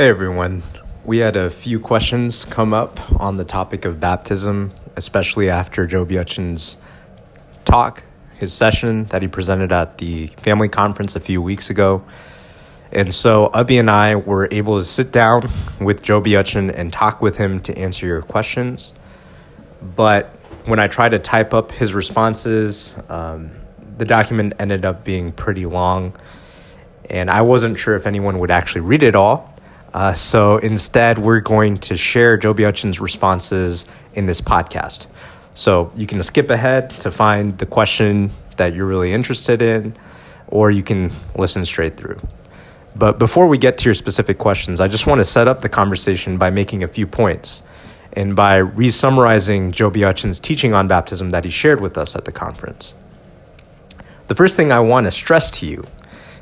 Hey everyone. We had a few questions come up on the topic of baptism, especially after Joby Achen's talk, his session that he presented at the family conference a few weeks ago. And so Ubby and I were able to sit down with Joby Achen and talk with him to answer your questions. But when I tried to type up his responses, um, the document ended up being pretty long, and I wasn't sure if anyone would actually read it all. Uh, so instead, we're going to share Joby Achen's responses in this podcast. So you can skip ahead to find the question that you're really interested in, or you can listen straight through. But before we get to your specific questions, I just want to set up the conversation by making a few points and by re summarizing Joby Achen's teaching on baptism that he shared with us at the conference. The first thing I want to stress to you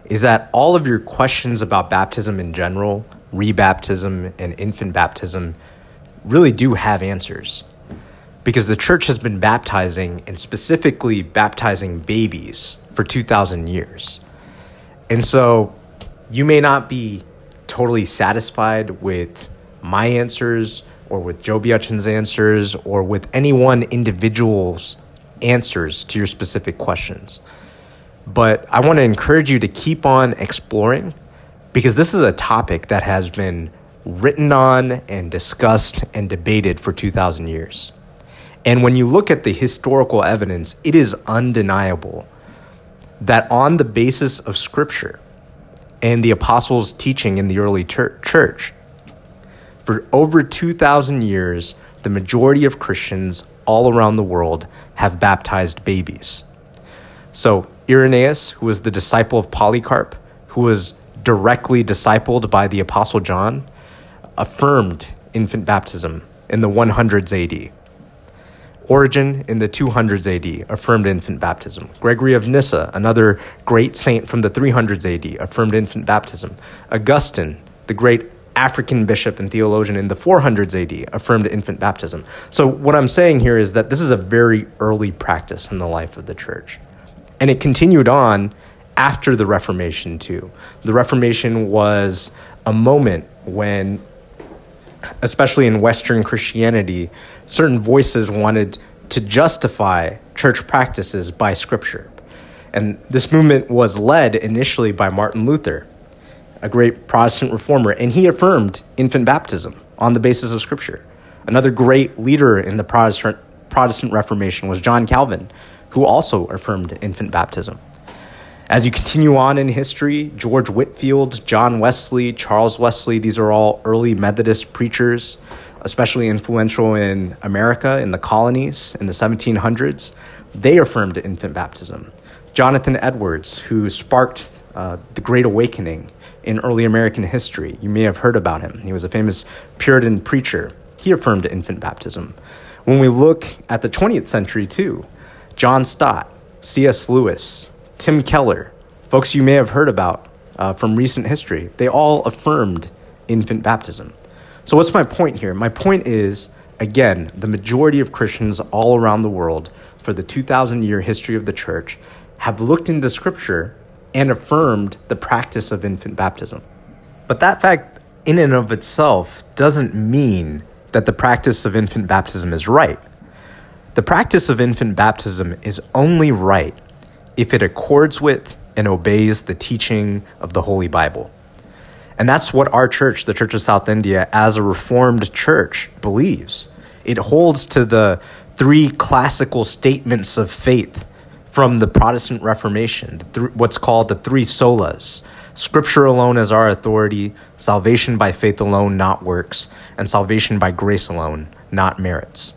is that all of your questions about baptism in general rebaptism and infant baptism really do have answers. Because the church has been baptizing and specifically baptizing babies for 2,000 years. And so you may not be totally satisfied with my answers or with Joby Achen's answers or with any one individual's answers to your specific questions. But I want to encourage you to keep on exploring because this is a topic that has been written on and discussed and debated for 2,000 years. And when you look at the historical evidence, it is undeniable that on the basis of Scripture and the apostles' teaching in the early church, for over 2,000 years, the majority of Christians all around the world have baptized babies. So, Irenaeus, who was the disciple of Polycarp, who was directly discipled by the Apostle John, affirmed infant baptism in the 100s AD. Origen in the 200s AD affirmed infant baptism. Gregory of Nyssa, another great saint from the 300s AD, affirmed infant baptism. Augustine, the great African bishop and theologian in the 400s AD, affirmed infant baptism. So, what I'm saying here is that this is a very early practice in the life of the church. And it continued on after the Reformation, too. The Reformation was a moment when, especially in Western Christianity, certain voices wanted to justify church practices by Scripture. And this movement was led initially by Martin Luther, a great Protestant reformer, and he affirmed infant baptism on the basis of Scripture. Another great leader in the Protestant, Protestant Reformation was John Calvin, who also affirmed infant baptism. As you continue on in history, George Whitefield, John Wesley, Charles Wesley, these are all early Methodist preachers, especially influential in America, in the colonies, in the 1700s. They affirmed infant baptism. Jonathan Edwards, who sparked uh, the Great Awakening in early American history, you may have heard about him. He was a famous Puritan preacher. He affirmed infant baptism. When we look at the 20th century, too, John Stott, C.S. Lewis, Tim Keller, folks you may have heard about uh, from recent history, they all affirmed infant baptism. So, what's my point here? My point is, again, the majority of Christians all around the world for the 2,000 year history of the church have looked into Scripture and affirmed the practice of infant baptism. But that fact, in and of itself, doesn't mean that the practice of infant baptism is right. The practice of infant baptism is only right if it accords with and obeys the teaching of the Holy Bible. And that's what our church, the Church of South India, as a Reformed church, believes. It holds to the three classical statements of faith from the Protestant Reformation, what's called the three solas Scripture alone as our authority, salvation by faith alone, not works, and salvation by grace alone, not merits.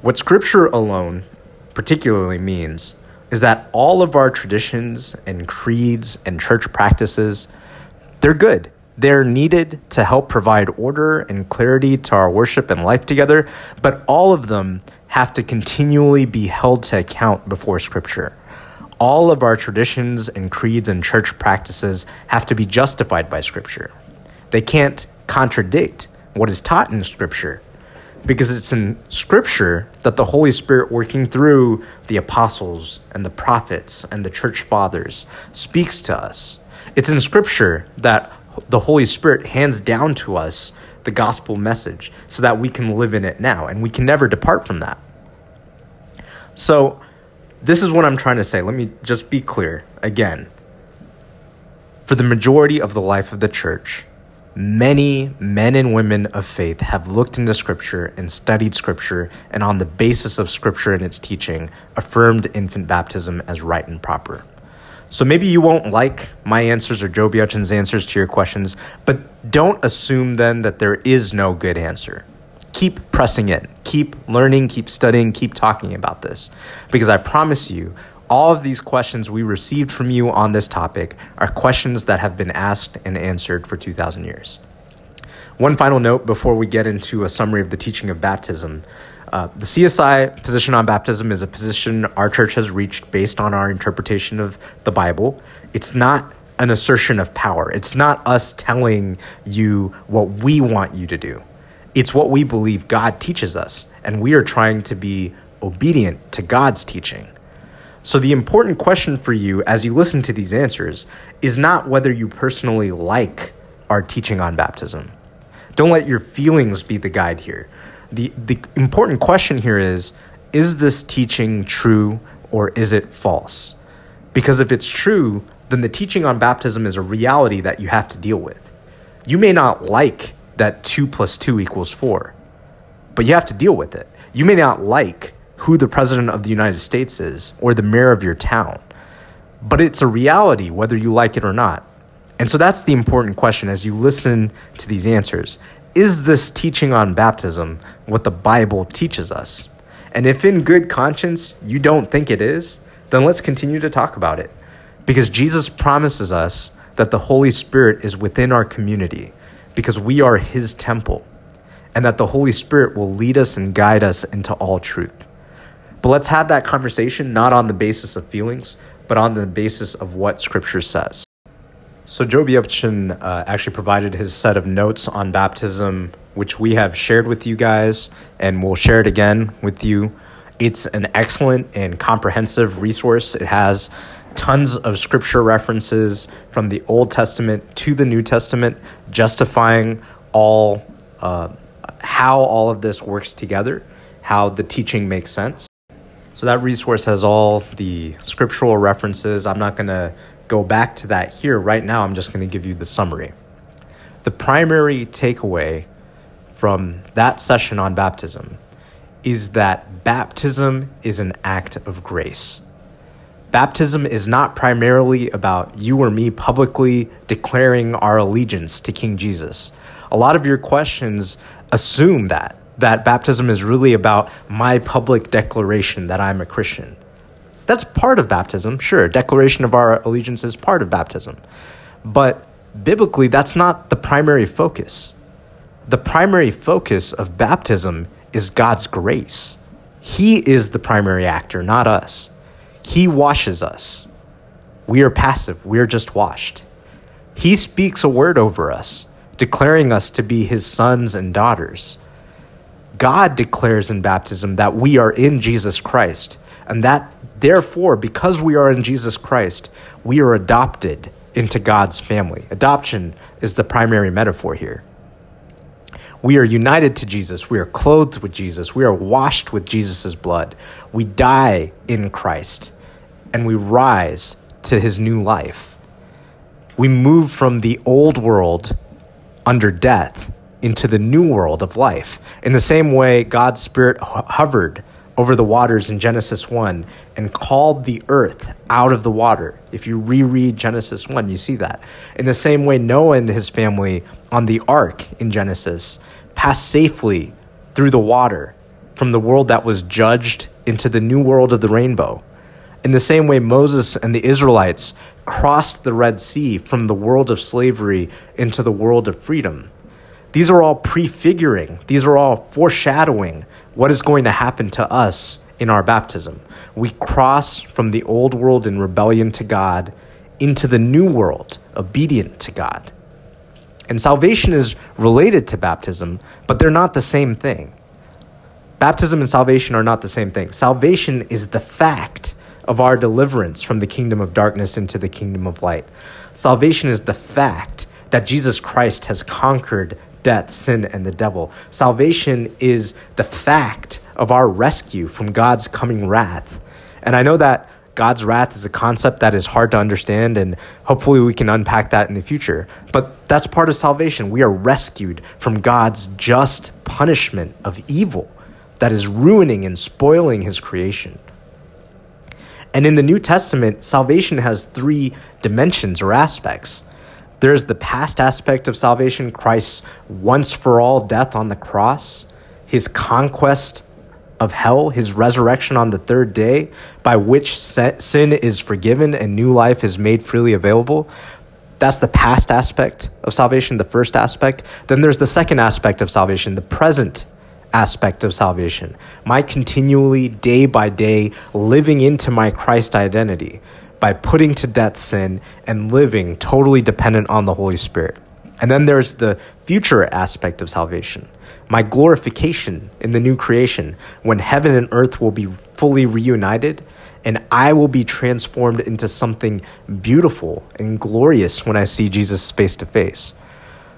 What Scripture alone particularly means is that all of our traditions and creeds and church practices, they're good. They're needed to help provide order and clarity to our worship and life together, but all of them have to continually be held to account before Scripture. All of our traditions and creeds and church practices have to be justified by Scripture. They can't contradict what is taught in Scripture because it's in Scripture that the Holy Spirit, working through the apostles and the prophets and the church fathers, speaks to us. It's in Scripture that the Holy Spirit hands down to us the gospel message so that we can live in it now and we can never depart from that. So, this is what I'm trying to say. Let me just be clear again. For the majority of the life of the church, many men and women of faith have looked into Scripture and studied Scripture, and on the basis of Scripture and its teaching, affirmed infant baptism as right and proper. So maybe you won't like my answers or Joby Achen's answers to your questions, but don't assume then that there is no good answer. Keep pressing in, keep learning, keep studying, keep talking about this. Because I promise you, all of these questions we received from you on this topic are questions that have been asked and answered for 2,000 years. One final note before we get into a summary of the teaching of baptism. Uh, the CSI position on baptism is a position our church has reached based on our interpretation of the Bible. It's not an assertion of power, it's not us telling you what we want you to do. It's what we believe God teaches us, and we are trying to be obedient to God's teaching. So, the important question for you as you listen to these answers is not whether you personally like our teaching on baptism. Don't let your feelings be the guide here. The, the important question here is is this teaching true or is it false? Because if it's true, then the teaching on baptism is a reality that you have to deal with. You may not like that 2 plus 2 equals 4, but you have to deal with it. You may not like who the president of the United States is or the mayor of your town. But it's a reality whether you like it or not. And so that's the important question as you listen to these answers. Is this teaching on baptism what the Bible teaches us? And if in good conscience you don't think it is, then let's continue to talk about it. Because Jesus promises us that the Holy Spirit is within our community because we are His temple, and that the Holy Spirit will lead us and guide us into all truth. But let's have that conversation not on the basis of feelings, but on the basis of what Scripture says. So, Joby Achen uh, actually provided his set of notes on baptism, which we have shared with you guys, and we'll share it again with you. It's an excellent and comprehensive resource. It has tons of scripture references from the Old Testament to the New Testament, justifying all uh, how all of this works together, how the teaching makes sense. So that resource has all the scriptural references. I'm not going to go back to that here right now. I'm just going to give you the summary. The primary takeaway from that session on baptism is that baptism is an act of grace. Baptism is not primarily about you or me publicly declaring our allegiance to King Jesus. A lot of your questions assume that that baptism is really about my public declaration that I'm a Christian. That's part of baptism, sure. Declaration of our allegiance is part of baptism. But biblically, that's not the primary focus. The primary focus of baptism is God's grace. He is the primary actor, not us. He washes us. We are passive, we are just washed. He speaks a word over us, declaring us to be his sons and daughters. God declares in baptism that we are in Jesus Christ, and that therefore, because we are in Jesus Christ, we are adopted into God's family. Adoption is the primary metaphor here. We are united to Jesus. We are clothed with Jesus. We are washed with Jesus' blood. We die in Christ and we rise to his new life. We move from the old world under death into the new world of life. In the same way, God's Spirit hovered over the waters in Genesis 1 and called the earth out of the water. If you reread Genesis 1, you see that. In the same way, Noah and his family on the ark in Genesis passed safely through the water from the world that was judged into the new world of the rainbow. In the same way, Moses and the Israelites crossed the Red Sea from the world of slavery into the world of freedom. These are all prefiguring, these are all foreshadowing what is going to happen to us in our baptism. We cross from the old world in rebellion to God into the new world, obedient to God. And salvation is related to baptism, but they're not the same thing. Baptism and salvation are not the same thing. Salvation is the fact of our deliverance from the kingdom of darkness into the kingdom of light. Salvation is the fact that Jesus Christ has conquered death, sin, and the devil. Salvation is the fact of our rescue from God's coming wrath. And I know that God's wrath is a concept that is hard to understand, and hopefully we can unpack that in the future. But that's part of salvation. We are rescued from God's just punishment of evil that is ruining and spoiling his creation. And in the New Testament, salvation has three dimensions or aspects. There's the past aspect of salvation, Christ's once for all death on the cross, his conquest of hell, his resurrection on the third day, by which sin is forgiven and new life is made freely available. That's the past aspect of salvation, the first aspect. Then there's the second aspect of salvation, the present aspect of salvation. My continually, day by day, living into my Christ identity by putting to death sin and living totally dependent on the Holy Spirit. And then there's the future aspect of salvation my glorification in the new creation, when heaven and earth will be fully reunited, and I will be transformed into something beautiful and glorious when I see Jesus face to face.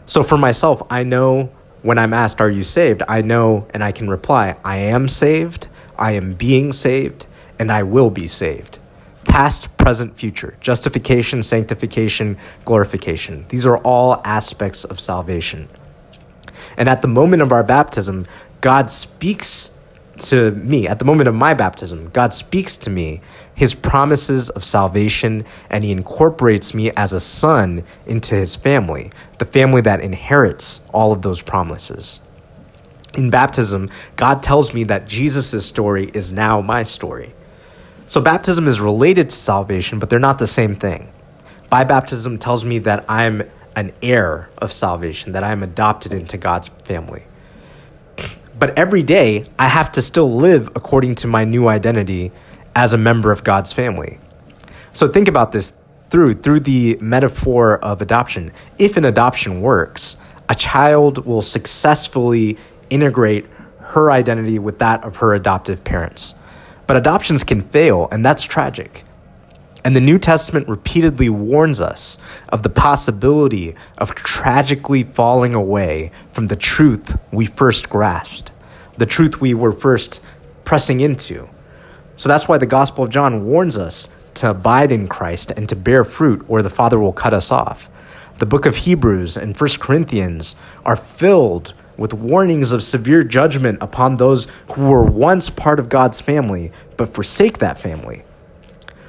So for myself, I know when I'm asked, Are you saved? I know and I can reply, I am saved, I am being saved, and I will be saved. Past, present, future. Justification, sanctification, glorification. These are all aspects of salvation. And at the moment of our baptism, God speaks to me. At the moment of my baptism, God speaks to me his promises of salvation, and he incorporates me as a son into his family, the family that inherits all of those promises. In baptism, God tells me that Jesus' story is now my story. So baptism is related to salvation, but they're not the same thing. By baptism tells me that I'm an heir of salvation, that I am adopted into God's family. But every day, I have to still live according to my new identity as a member of God's family. So think about this through through the metaphor of adoption. If an adoption works, a child will successfully integrate her identity with that of her adoptive parents. But adoptions can fail, and that's tragic. And the New Testament repeatedly warns us of the possibility of tragically falling away from the truth we first grasped, the truth we were first pressing into. So that's why the Gospel of John warns us to abide in Christ and to bear fruit, or the Father will cut us off. The book of Hebrews and 1 Corinthians are filled with warnings of severe judgment upon those who were once part of God's family but forsake that family.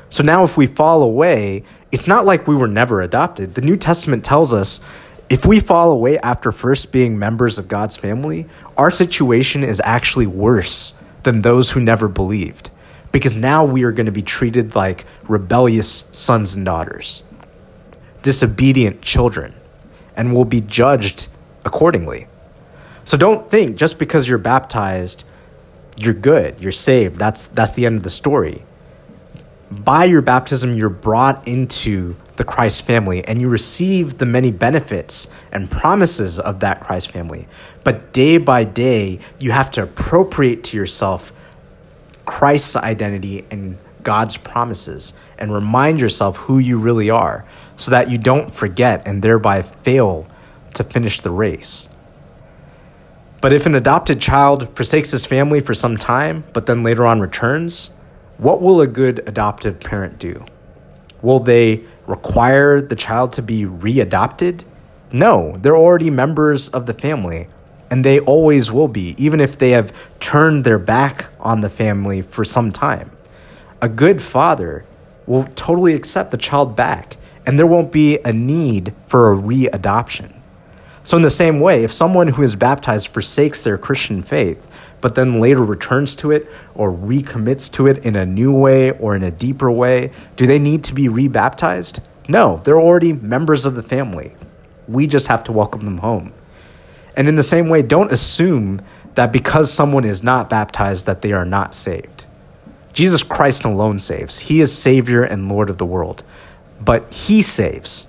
So now, if we fall away, it's not like we were never adopted. The New Testament tells us if we fall away after first being members of God's family, our situation is actually worse than those who never believed. Because now we are going to be treated like rebellious sons and daughters, disobedient children, and will be judged accordingly. So don't think just because you're baptized, you're good, you're saved. That's, that's the end of the story by your baptism, you're brought into the Christ family and you receive the many benefits and promises of that Christ family. But day by day, you have to appropriate to yourself Christ's identity and God's promises and remind yourself who you really are so that you don't forget and thereby fail to finish the race. But if an adopted child forsakes his family for some time, but then later on returns, what will a good adoptive parent do? Will they require the child to be readopted? No, they're already members of the family, and they always will be, even if they have turned their back on the family for some time. A good father will totally accept the child back, and there won't be a need for a readoption. So, in the same way, if someone who is baptized forsakes their Christian faith, but then later returns to it or recommits to it in a new way or in a deeper way, do they need to be rebaptized? No, they're already members of the family. We just have to welcome them home. And in the same way, don't assume that because someone is not baptized that they are not saved. Jesus Christ alone saves. He is Savior and Lord of the world. But He saves,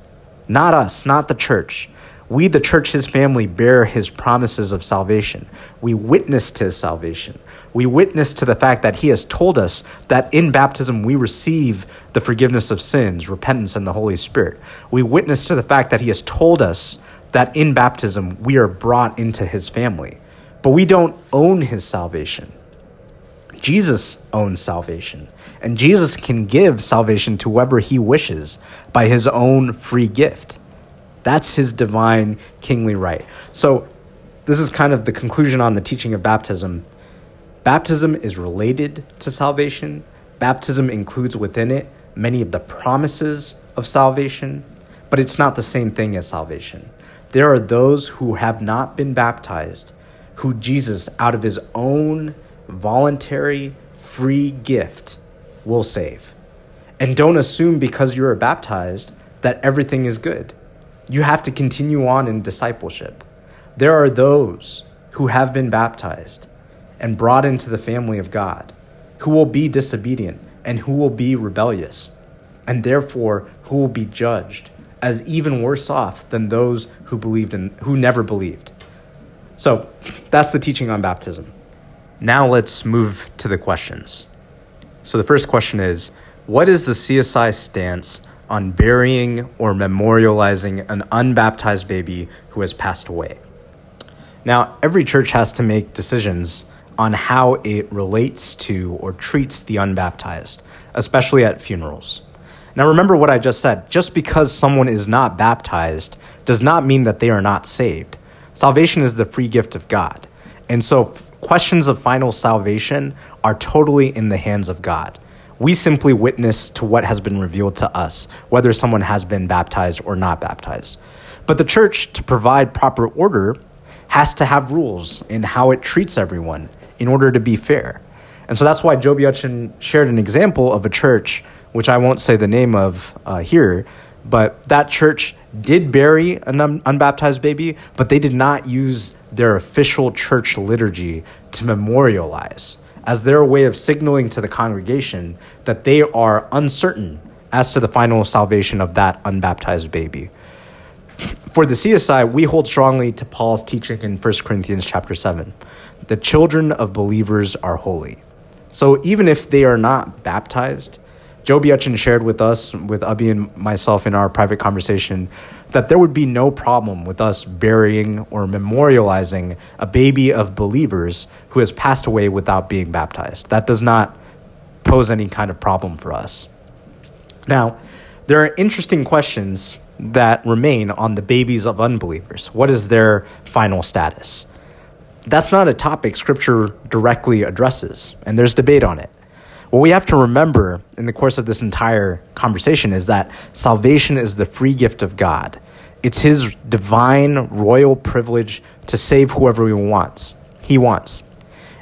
not us, not the church. We, the church, his family, bear his promises of salvation. We witness to his salvation. We witness to the fact that he has told us that in baptism we receive the forgiveness of sins, repentance, and the Holy Spirit. We witness to the fact that he has told us that in baptism we are brought into his family. But we don't own his salvation. Jesus owns salvation, and Jesus can give salvation to whoever he wishes by his own free gift. That's his divine kingly right. So, this is kind of the conclusion on the teaching of baptism. Baptism is related to salvation. Baptism includes within it many of the promises of salvation, but it's not the same thing as salvation. There are those who have not been baptized, who Jesus, out of his own voluntary free gift, will save. And don't assume because you are baptized that everything is good. You have to continue on in discipleship. There are those who have been baptized and brought into the family of God who will be disobedient and who will be rebellious, and therefore who will be judged as even worse off than those who believed in who never believed. So, that's the teaching on baptism. Now let's move to the questions. So the first question is, what is the CSI stance on burying or memorializing an unbaptized baby who has passed away. Now, every church has to make decisions on how it relates to or treats the unbaptized, especially at funerals. Now, remember what I just said just because someone is not baptized does not mean that they are not saved. Salvation is the free gift of God. And so, questions of final salvation are totally in the hands of God. We simply witness to what has been revealed to us, whether someone has been baptized or not baptized. But the church, to provide proper order, has to have rules in how it treats everyone in order to be fair. And so that's why Joby Achen shared an example of a church, which I won't say the name of uh, here, but that church did bury an un- unbaptized baby, but they did not use their official church liturgy to memorialize as their way of signaling to the congregation that they are uncertain as to the final salvation of that unbaptized baby. For the CSI, we hold strongly to Paul's teaching in 1 Corinthians chapter 7. The children of believers are holy. So even if they are not baptized, Joby Achen shared with us, with Abby and myself in our private conversation, that there would be no problem with us burying or memorializing a baby of believers who has passed away without being baptized. That does not pose any kind of problem for us. Now, there are interesting questions that remain on the babies of unbelievers. What is their final status? That's not a topic scripture directly addresses, and there's debate on it. What we have to remember in the course of this entire conversation is that salvation is the free gift of God. It's his divine royal privilege to save whoever he wants. He wants.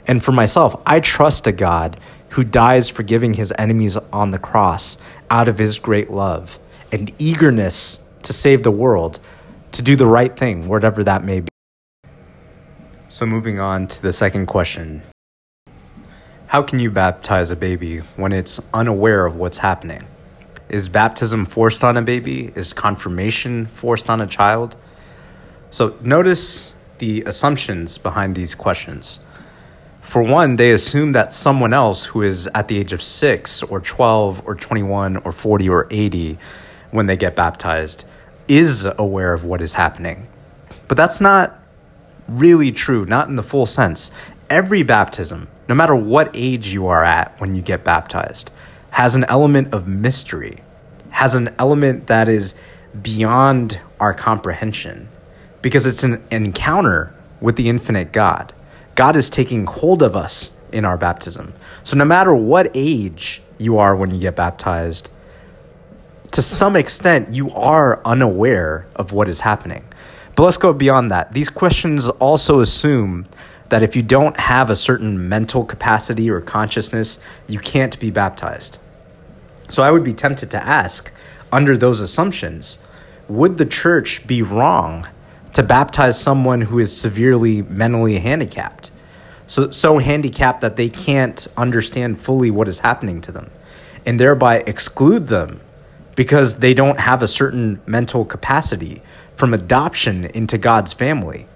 And for myself, I trust a God who dies forgiving his enemies on the cross out of his great love and eagerness to save the world, to do the right thing, whatever that may be. So, moving on to the second question how can you baptize a baby when it's unaware of what's happening? Is baptism forced on a baby? Is confirmation forced on a child? So notice the assumptions behind these questions. For one, they assume that someone else who is at the age of 6 or 12 or 21 or 40 or 80 when they get baptized is aware of what is happening. But that's not really true, not in the full sense. Every baptism, no matter what age you are at when you get baptized, has an element of mystery, has an element that is beyond our comprehension, because it's an encounter with the infinite God. God is taking hold of us in our baptism. So, no matter what age you are when you get baptized, to some extent, you are unaware of what is happening. But let's go beyond that. These questions also assume that if you don't have a certain mental capacity or consciousness, you can't be baptized. So I would be tempted to ask, under those assumptions, would the church be wrong to baptize someone who is severely mentally handicapped? So, so handicapped that they can't understand fully what is happening to them, and thereby exclude them because they don't have a certain mental capacity from adoption into God's family.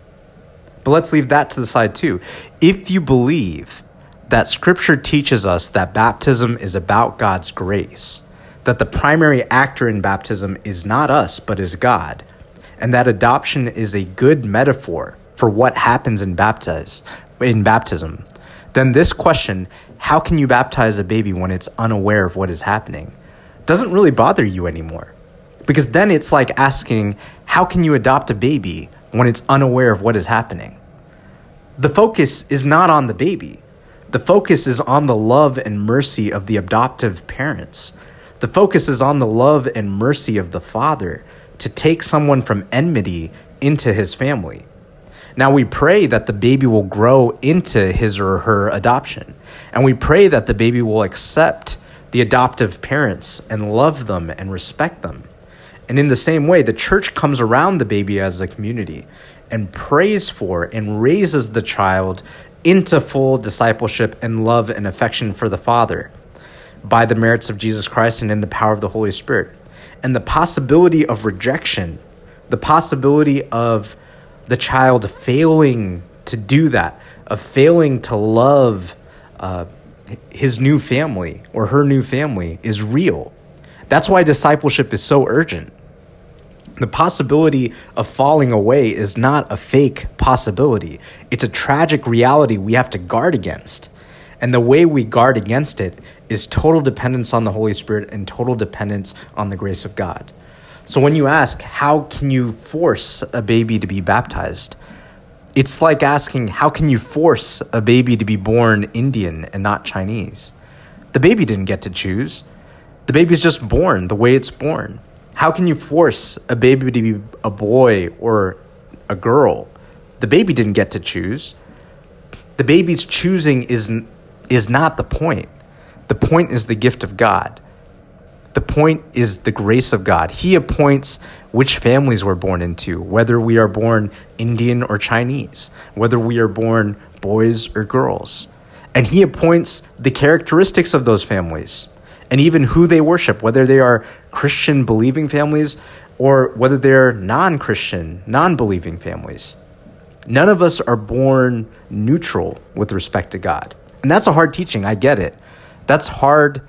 But let's leave that to the side too. If you believe that Scripture teaches us that baptism is about God's grace, that the primary actor in baptism is not us, but is God, and that adoption is a good metaphor for what happens in baptize in baptism, then this question, how can you baptize a baby when it's unaware of what is happening, doesn't really bother you anymore. Because then it's like asking, how can you adopt a baby when it's unaware of what is happening? The focus is not on the baby. The focus is on the love and mercy of the adoptive parents. The focus is on the love and mercy of the father to take someone from enmity into his family. Now we pray that the baby will grow into his or her adoption. And we pray that the baby will accept the adoptive parents and love them and respect them. And in the same way, the church comes around the baby as a community and prays for and raises the child into full discipleship and love and affection for the Father by the merits of Jesus Christ and in the power of the Holy Spirit. And the possibility of rejection, the possibility of the child failing to do that, of failing to love uh, his new family or her new family is real. That's why discipleship is so urgent. The possibility of falling away is not a fake possibility. It's a tragic reality we have to guard against. And the way we guard against it is total dependence on the Holy Spirit and total dependence on the grace of God. So when you ask, how can you force a baby to be baptized? It's like asking, how can you force a baby to be born Indian and not Chinese? The baby didn't get to choose. The baby's just born the way it's born. How can you force a baby to be a boy or a girl? The baby didn't get to choose. The baby's choosing is, is not the point. The point is the gift of God. The point is the grace of God. He appoints which families we're born into, whether we are born Indian or Chinese, whether we are born boys or girls. And He appoints the characteristics of those families and even who they worship, whether they are Christian believing families or whether they're non Christian, non believing families. None of us are born neutral with respect to God. And that's a hard teaching. I get it. That's hard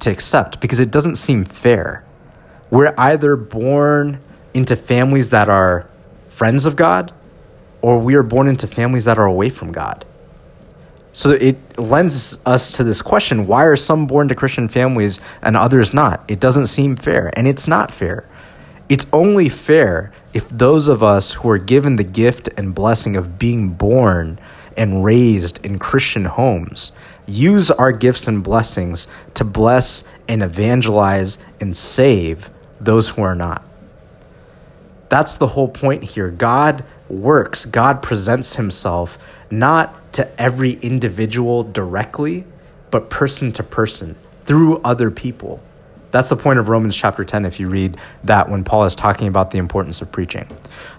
to accept because it doesn't seem fair. We're either born into families that are friends of God or we are born into families that are away from God. So it lends us to this question why are some born to Christian families and others not? It doesn't seem fair, and it's not fair. It's only fair if those of us who are given the gift and blessing of being born and raised in Christian homes use our gifts and blessings to bless and evangelize and save those who are not. That's the whole point here. God works, God presents himself not to every individual directly, but person to person through other people. That's the point of Romans chapter 10 if you read that when Paul is talking about the importance of preaching.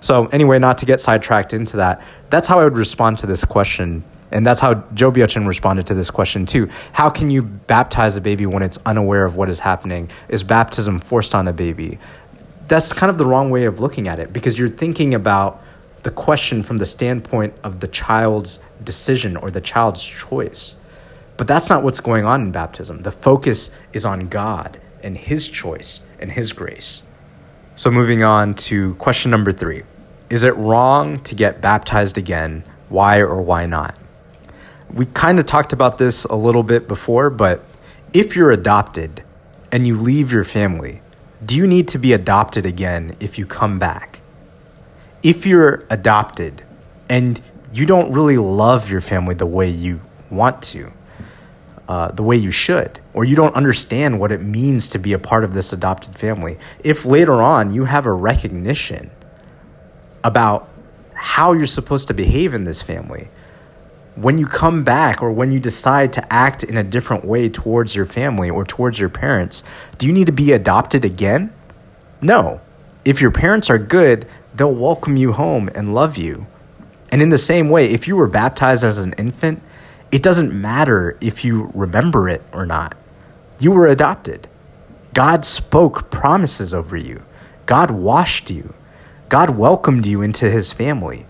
So, anyway, not to get sidetracked into that, that's how I would respond to this question and that's how Joby Achen responded to this question too. How can you baptize a baby when it's unaware of what is happening? Is baptism forced on a baby? That's kind of the wrong way of looking at it because you're thinking about the question from the standpoint of the child's decision or the child's choice. But that's not what's going on in baptism. The focus is on God and His choice and His grace. So, moving on to question number three Is it wrong to get baptized again? Why or why not? we kind of talked about this a little bit before, but if you're adopted and you leave your family, do you need to be adopted again if you come back? If you're adopted and you don't really love your family the way you want to, uh, the way you should, or you don't understand what it means to be a part of this adopted family, if later on you have a recognition about how you're supposed to behave in this family, when you come back or when you decide to act in a different way towards your family or towards your parents, do you need to be adopted again? No. If your parents are good, they'll welcome you home and love you. And in the same way, if you were baptized as an infant, it doesn't matter if you remember it or not. You were adopted. God spoke promises over you. God washed you. God welcomed you into his family.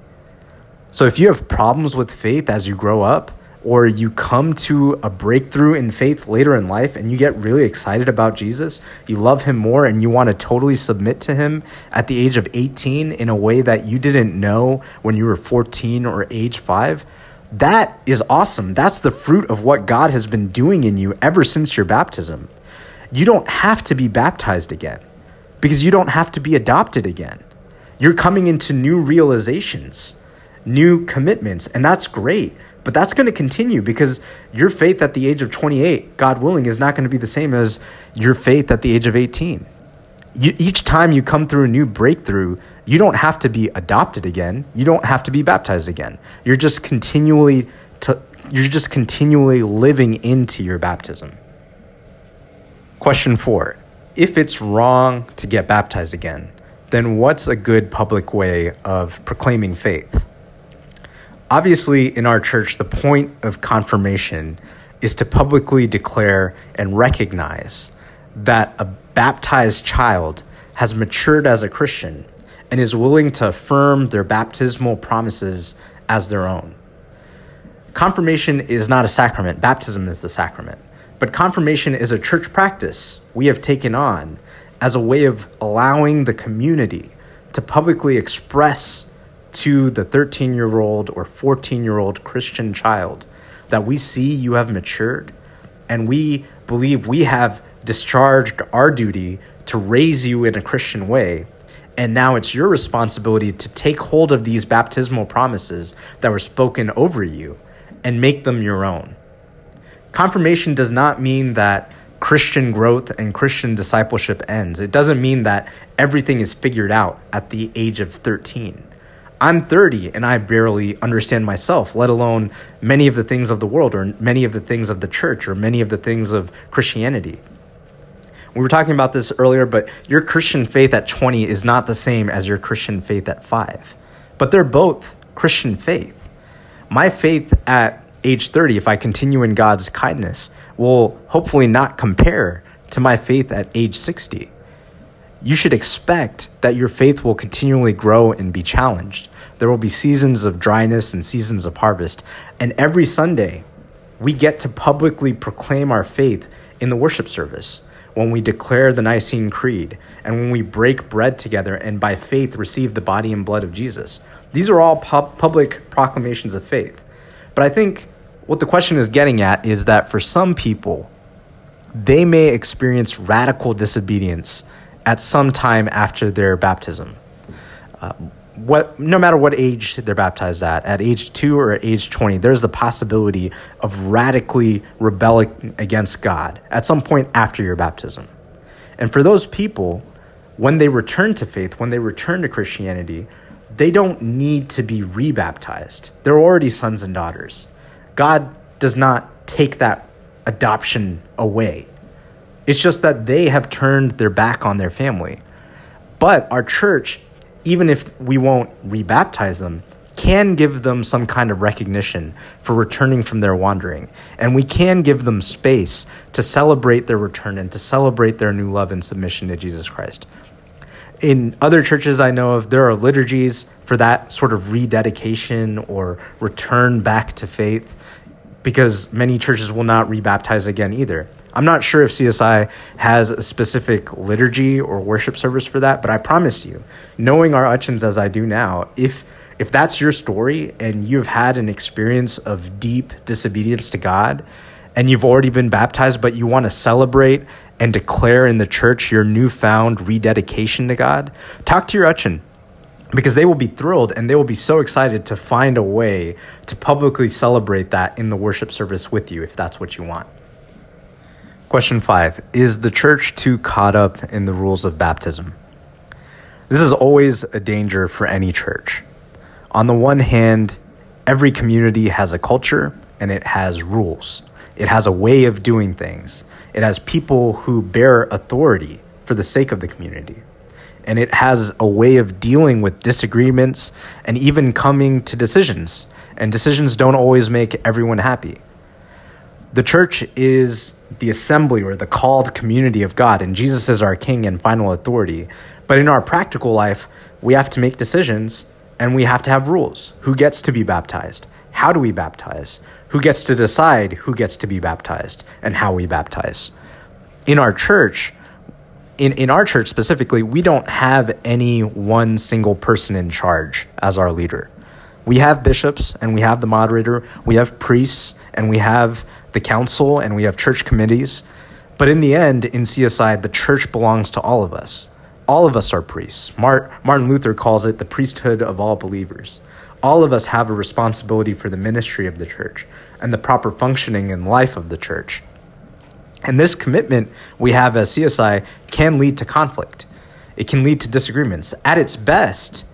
So if you have problems with faith as you grow up, or you come to a breakthrough in faith later in life and you get really excited about Jesus, you love him more, and you want to totally submit to him at the age of 18 in a way that you didn't know when you were 14 or age five, that is awesome. That's the fruit of what God has been doing in you ever since your baptism. You don't have to be baptized again because you don't have to be adopted again. You're coming into new realizations, new commitments, and that's great. But that's going to continue because your faith at the age of 28, God willing, is not going to be the same as your faith at the age of 18. You, each time you come through a new breakthrough, you don't have to be adopted again. You don't have to be baptized again. You're just continually to, you're just continually living into your baptism. Question 4. If it's wrong to get baptized again, then what's a good public way of proclaiming faith? Obviously, in our church, the point of confirmation is to publicly declare and recognize that a baptized child has matured as a Christian and is willing to affirm their baptismal promises as their own. Confirmation is not a sacrament, baptism is the sacrament. But confirmation is a church practice we have taken on as a way of allowing the community to publicly express to the 13 year old or 14 year old Christian child that we see you have matured and we believe we have discharged our duty to raise you in a Christian way. And now it's your responsibility to take hold of these baptismal promises that were spoken over you and make them your own. Confirmation does not mean that Christian growth and Christian discipleship ends. It doesn't mean that everything is figured out at the age of 13. I'm 30 and I barely understand myself, let alone many of the things of the world or many of the things of the church or many of the things of Christianity. We were talking about this earlier, but your Christian faith at 20 is not the same as your Christian faith at 5. But they're both Christian faith. My faith at age 30, if I continue in God's kindness, will hopefully not compare to my faith at age 60 you should expect that your faith will continually grow and be challenged. There will be seasons of dryness and seasons of harvest. And every Sunday, we get to publicly proclaim our faith in the worship service when we declare the Nicene Creed and when we break bread together and by faith receive the body and blood of Jesus. These are all pub- public proclamations of faith. But I think what the question is getting at is that for some people, they may experience radical disobedience at some time after their baptism. Uh, what, no matter what age they're baptized at, at age two or at age 20, there's the possibility of radically rebelling against God at some point after your baptism. And for those people, when they return to faith, when they return to Christianity, they don't need to be rebaptized. They're already sons and daughters. God does not take that adoption away. It's just that they have turned their back on their family. But our church, even if we won't rebaptize them, can give them some kind of recognition for returning from their wandering. And we can give them space to celebrate their return and to celebrate their new love and submission to Jesus Christ. In other churches I know of, there are liturgies for that sort of rededication or return back to faith because many churches will not rebaptize again either. I'm not sure if CSI has a specific liturgy or worship service for that, but I promise you, knowing our Achens as I do now, if if that's your story and you've had an experience of deep disobedience to God and you've already been baptized, but you want to celebrate and declare in the church your newfound rededication to God, talk to your Achen because they will be thrilled and they will be so excited to find a way to publicly celebrate that in the worship service with you if that's what you want. Question five Is the church too caught up in the rules of baptism? This is always a danger for any church. On the one hand, every community has a culture and it has rules, it has a way of doing things, it has people who bear authority for the sake of the community. And it has a way of dealing with disagreements and even coming to decisions. And decisions don't always make everyone happy. The church is the assembly or the called community of God, and Jesus is our king and final authority. But in our practical life, we have to make decisions and we have to have rules. Who gets to be baptized? How do we baptize? Who gets to decide who gets to be baptized and how we baptize? In our church, in, in our church specifically, we don't have any one single person in charge as our leader. We have bishops and we have the moderator, we have priests and we have the council and we have church committees. But in the end, in CSI, the church belongs to all of us. All of us are priests. Martin Luther calls it the priesthood of all believers. All of us have a responsibility for the ministry of the church and the proper functioning and life of the church. And this commitment we have as CSI can lead to conflict. It can lead to disagreements. At its best,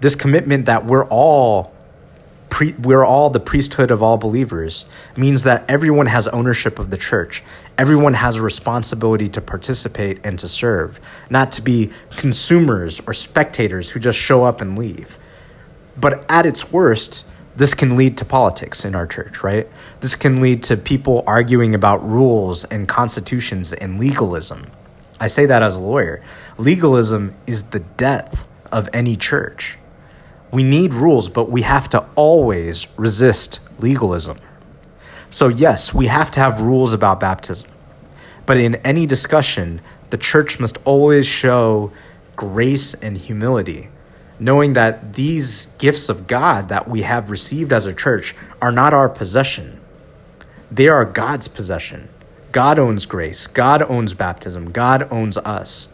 this commitment that we're all pre- we're all the priesthood of all believers means that everyone has ownership of the church. Everyone has a responsibility to participate and to serve, not to be consumers or spectators who just show up and leave. But at its worst, this can lead to politics in our church, right? This can lead to people arguing about rules and constitutions and legalism. I say that as a lawyer. Legalism is the death of any church. We need rules, but we have to always resist legalism. So, yes, we have to have rules about baptism. But in any discussion, the church must always show grace and humility knowing that these gifts of God that we have received as a church are not our possession. They are God's possession. God owns grace, God owns baptism, God owns us.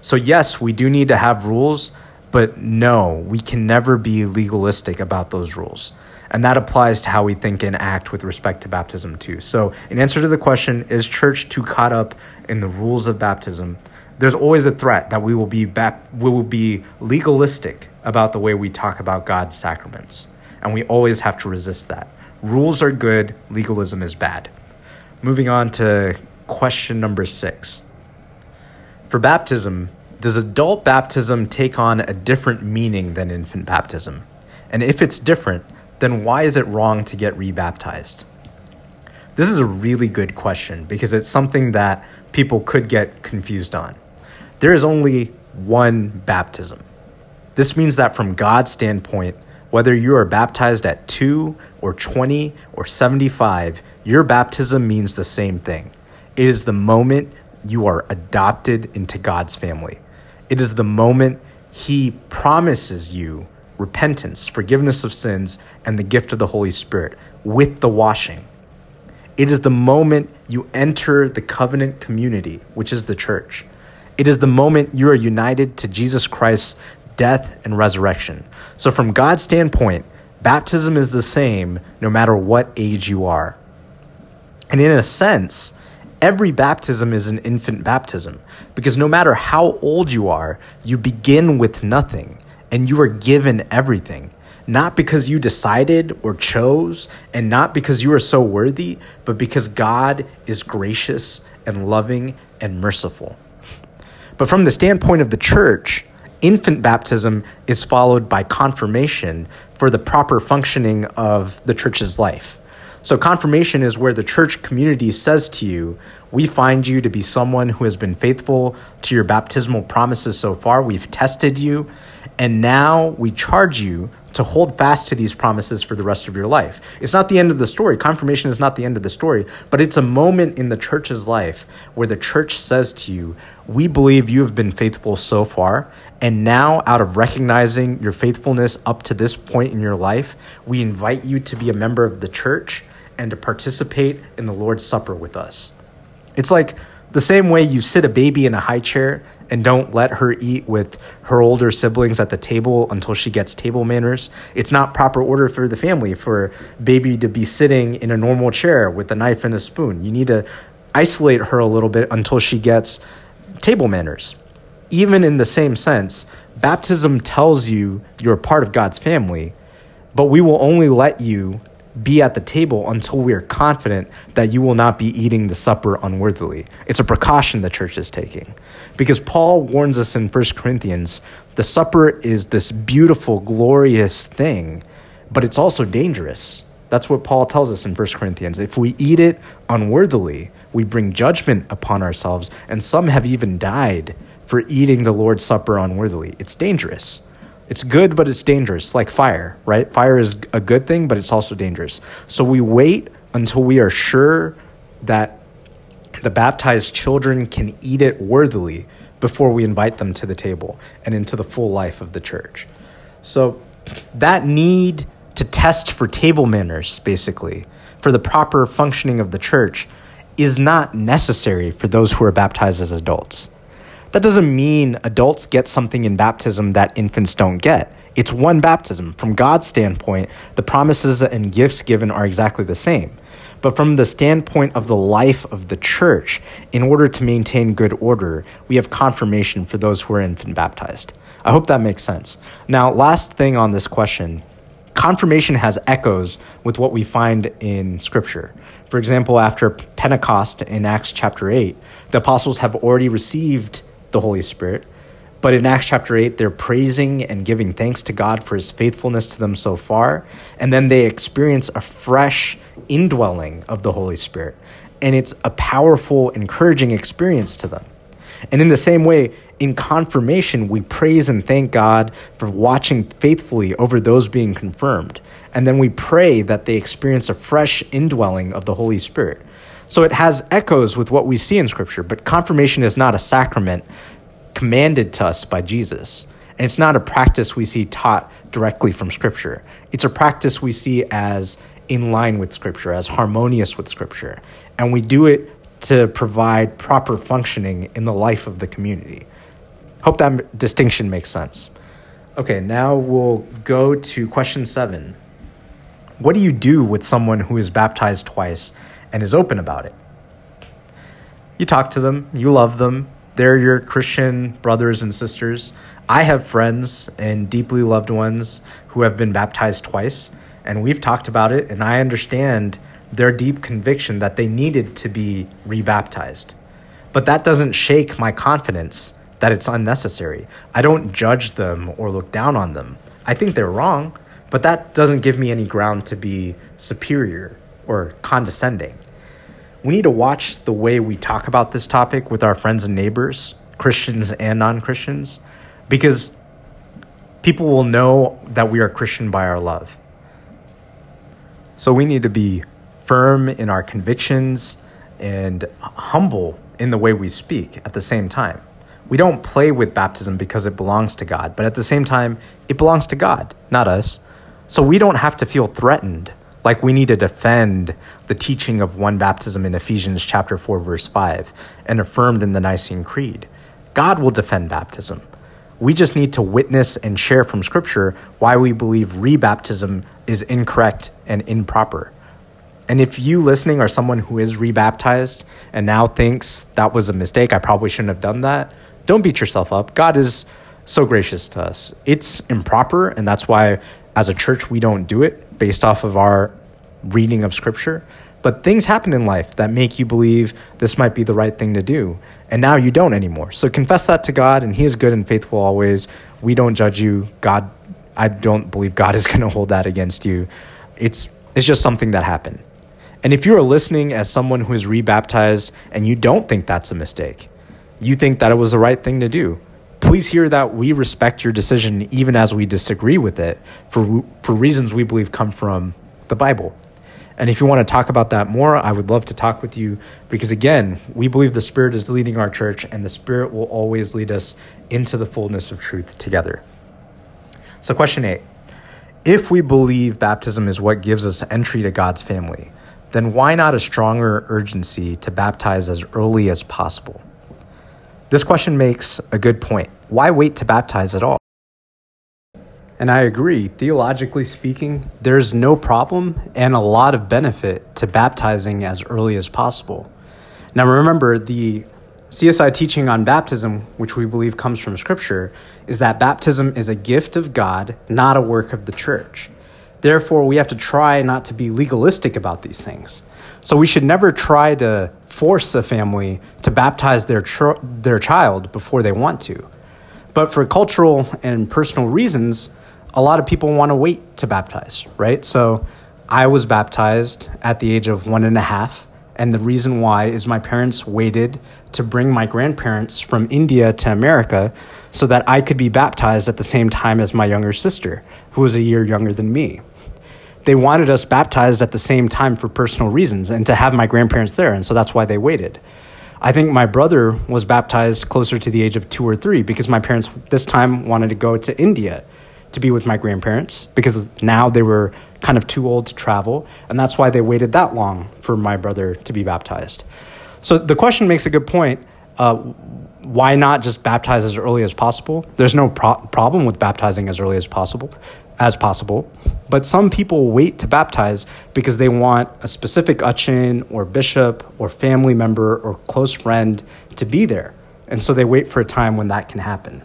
So, yes, we do need to have rules, but no, we can never be legalistic about those rules. And that applies to how we think and act with respect to baptism, too. So, in answer to the question, is church too caught up in the rules of baptism? there's always a threat that we will be back, we will be legalistic about the way we talk about God's sacraments. And we always have to resist that. Rules are good, legalism is bad. Moving on to question number six. For baptism, does adult baptism take on a different meaning than infant baptism? And if it's different, then why is it wrong to get rebaptized? This is a really good question because it's something that people could get confused on there is only one baptism. This means that from God's standpoint, whether you are baptized at 2 or 20 or 75, your baptism means the same thing. It is the moment you are adopted into God's family. It is the moment He promises you repentance, forgiveness of sins, and the gift of the Holy Spirit with the washing. It is the moment you enter the covenant community, which is the church. It is the moment you are united to Jesus Christ's death and resurrection. So, from God's standpoint, baptism is the same no matter what age you are. And in a sense, every baptism is an infant baptism because no matter how old you are, you begin with nothing and you are given everything. Not because you decided or chose, and not because you are so worthy, but because God is gracious and loving and merciful. But from the standpoint of the church, infant baptism is followed by confirmation for the proper functioning of the church's life. So, confirmation is where the church community says to you, We find you to be someone who has been faithful to your baptismal promises so far. We've tested you, and now we charge you to hold fast to these promises for the rest of your life. It's not the end of the story. Confirmation is not the end of the story, but it's a moment in the church's life where the church says to you, We believe you have been faithful so far. And now, out of recognizing your faithfulness up to this point in your life, we invite you to be a member of the church and to participate in the Lord's Supper with us. It's like the same way you sit a baby in a high chair and don't let her eat with her older siblings at the table until she gets table manners. It's not proper order for the family for baby to be sitting in a normal chair with a knife and a spoon. You need to isolate her a little bit until she gets table manners. Even in the same sense, baptism tells you you're part of God's family, but we will only let you be at the table until we are confident that you will not be eating the supper unworthily. It's a precaution the church is taking. Because Paul warns us in 1 Corinthians the supper is this beautiful, glorious thing, but it's also dangerous. That's what Paul tells us in 1 Corinthians. If we eat it unworthily, we bring judgment upon ourselves, and some have even died for eating the Lord's Supper unworthily. It's dangerous. It's good, but it's dangerous, like fire, right? Fire is a good thing, but it's also dangerous. So we wait until we are sure that the baptized children can eat it worthily before we invite them to the table and into the full life of the church. So that need to test for table manners, basically, for the proper functioning of the church, is not necessary for those who are baptized as adults. That doesn't mean adults get something in baptism that infants don't get. It's one baptism. From God's standpoint, the promises and gifts given are exactly the same. But from the standpoint of the life of the church, in order to maintain good order, we have confirmation for those who are infant baptized. I hope that makes sense. Now, last thing on this question confirmation has echoes with what we find in Scripture. For example, after Pentecost in Acts chapter 8, the apostles have already received the Holy Spirit. But in Acts chapter 8, they're praising and giving thanks to God for his faithfulness to them so far. And then they experience a fresh indwelling of the Holy Spirit. And it's a powerful, encouraging experience to them. And in the same way, in confirmation, we praise and thank God for watching faithfully over those being confirmed. And then we pray that they experience a fresh indwelling of the Holy Spirit. So it has echoes with what we see in Scripture, but confirmation is not a sacrament commanded to us by Jesus. And it's not a practice we see taught directly from Scripture. It's a practice we see as in line with Scripture, as harmonious with Scripture. And we do it to provide proper functioning in the life of the community. Hope that distinction makes sense. Okay, now we'll go to question seven. What do you do with someone who is baptized twice and is open about it. You talk to them, you love them, they're your Christian brothers and sisters. I have friends and deeply loved ones who have been baptized twice, and we've talked about it, and I understand their deep conviction that they needed to be rebaptized. But that doesn't shake my confidence that it's unnecessary. I don't judge them or look down on them. I think they're wrong, but that doesn't give me any ground to be superior or condescending. We need to watch the way we talk about this topic with our friends and neighbors, Christians and non Christians, because people will know that we are Christian by our love. So we need to be firm in our convictions and humble in the way we speak at the same time. We don't play with baptism because it belongs to God, but at the same time, it belongs to God, not us. So we don't have to feel threatened like we need to defend the teaching of one baptism in Ephesians chapter 4 verse 5 and affirmed in the Nicene Creed. God will defend baptism. We just need to witness and share from scripture why we believe rebaptism is incorrect and improper. And if you listening are someone who is rebaptized and now thinks that was a mistake, I probably shouldn't have done that, don't beat yourself up. God is so gracious to us. It's improper, and that's why as a church we don't do it based off of our reading of scripture. But things happen in life that make you believe this might be the right thing to do. And now you don't anymore. So confess that to God, and He is good and faithful always. We don't judge you. God, I don't believe God is going to hold that against you. It's, it's just something that happened. And if you are listening as someone who is rebaptized and you don't think that's a mistake, you think that it was the right thing to do, please hear that we respect your decision even as we disagree with it for, for reasons we believe come from the Bible. And if you want to talk about that more, I would love to talk with you because, again, we believe the Spirit is leading our church and the Spirit will always lead us into the fullness of truth together. So, question eight If we believe baptism is what gives us entry to God's family, then why not a stronger urgency to baptize as early as possible? This question makes a good point. Why wait to baptize at all? And I agree, theologically speaking, there's no problem and a lot of benefit to baptizing as early as possible. Now, remember, the CSI teaching on baptism, which we believe comes from Scripture, is that baptism is a gift of God, not a work of the church. Therefore, we have to try not to be legalistic about these things. So we should never try to force a family to baptize their, tr- their child before they want to. But for cultural and personal reasons, a lot of people want to wait to baptize, right? So I was baptized at the age of one and a half, And the reason why is my parents waited to bring my grandparents from India to America so that I could be baptized at the same time as my younger sister, who was a year younger than me. They wanted us baptized at the same time for personal reasons and to have my grandparents there, and so that's why they waited. I think my brother was baptized closer to the age of two or three because my parents this time wanted to go to India to be with my grandparents because now they were kind of too old to travel, and that's why they waited that long for my brother to be baptized. So the question makes a good point. Uh, why not just baptize as early as possible? There's no pro- problem with baptizing as early as possible, as possible. But some people wait to baptize because they want a specific achen or bishop or family member or close friend to be there. And so they wait for a time when that can happen.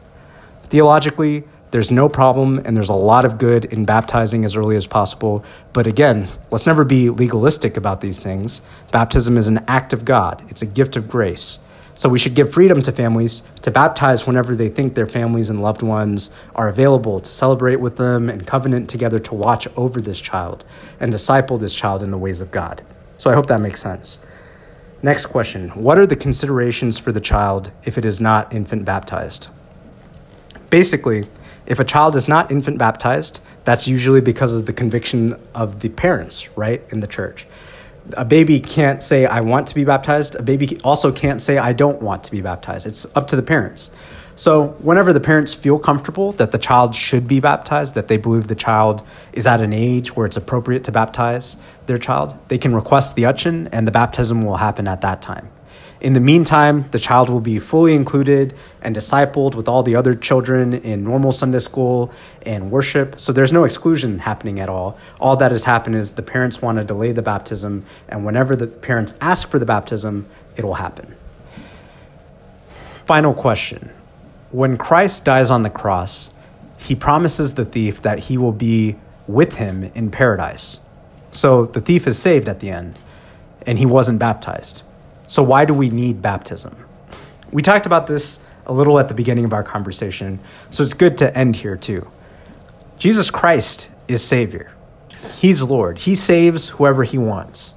Theologically, there's no problem, and there's a lot of good in baptizing as early as possible. But again, let's never be legalistic about these things. Baptism is an act of God, it's a gift of grace. So we should give freedom to families to baptize whenever they think their families and loved ones are available to celebrate with them and covenant together to watch over this child and disciple this child in the ways of God. So I hope that makes sense. Next question What are the considerations for the child if it is not infant baptized? Basically, if a child is not infant baptized, that's usually because of the conviction of the parents, right, in the church. A baby can't say, I want to be baptized. A baby also can't say, I don't want to be baptized. It's up to the parents. So, whenever the parents feel comfortable that the child should be baptized, that they believe the child is at an age where it's appropriate to baptize their child, they can request the achen and the baptism will happen at that time. In the meantime, the child will be fully included and discipled with all the other children in normal Sunday school and worship. So there's no exclusion happening at all. All that has happened is the parents want to delay the baptism, and whenever the parents ask for the baptism, it will happen. Final question When Christ dies on the cross, he promises the thief that he will be with him in paradise. So the thief is saved at the end, and he wasn't baptized. So, why do we need baptism? We talked about this a little at the beginning of our conversation, so it's good to end here too. Jesus Christ is Savior, He's Lord. He saves whoever He wants.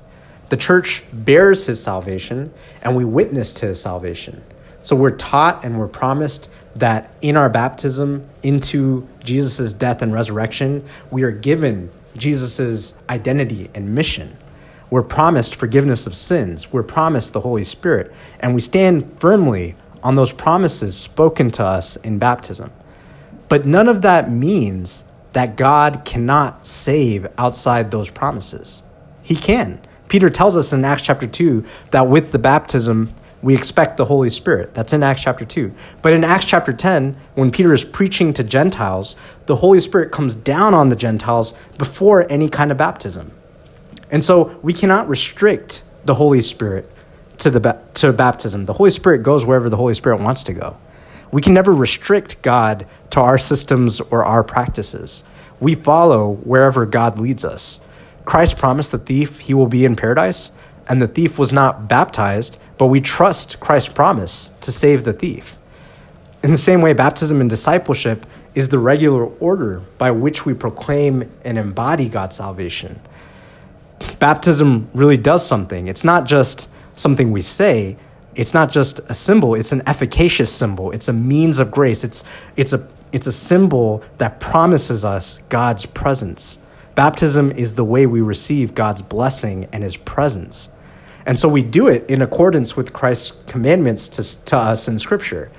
The church bears His salvation, and we witness to His salvation. So, we're taught and we're promised that in our baptism into Jesus' death and resurrection, we are given Jesus' identity and mission. We're promised forgiveness of sins. We're promised the Holy Spirit. And we stand firmly on those promises spoken to us in baptism. But none of that means that God cannot save outside those promises. He can. Peter tells us in Acts chapter 2 that with the baptism, we expect the Holy Spirit. That's in Acts chapter 2. But in Acts chapter 10, when Peter is preaching to Gentiles, the Holy Spirit comes down on the Gentiles before any kind of baptism. And so we cannot restrict the Holy Spirit to, the, to baptism. The Holy Spirit goes wherever the Holy Spirit wants to go. We can never restrict God to our systems or our practices. We follow wherever God leads us. Christ promised the thief he will be in paradise, and the thief was not baptized, but we trust Christ's promise to save the thief. In the same way, baptism and discipleship is the regular order by which we proclaim and embody God's salvation baptism really does something. It's not just something we say, it's not just a symbol, it's an efficacious symbol. It's a means of grace. It's, it's, a, it's a symbol that promises us God's presence. Baptism is the way we receive God's blessing and his presence. And so we do it in accordance with Christ's commandments to, to us in Scripture.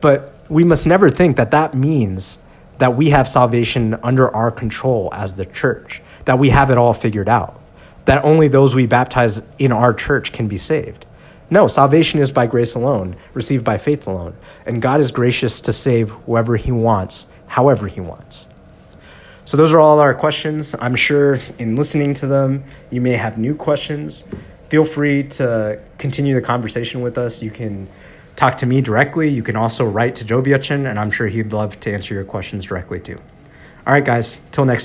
But we must never think that that means that we have salvation under our control as the church, that we have it all figured out that only those we baptize in our church can be saved. No, salvation is by grace alone, received by faith alone. And God is gracious to save whoever He wants, however He wants. So, those are all our questions. I'm sure in listening to them, you may have new questions. Feel free to continue the conversation with us. You can talk to me directly. You can also write to Joby Achen, and I'm sure he'd love to answer your questions directly too. All right, guys, till next time.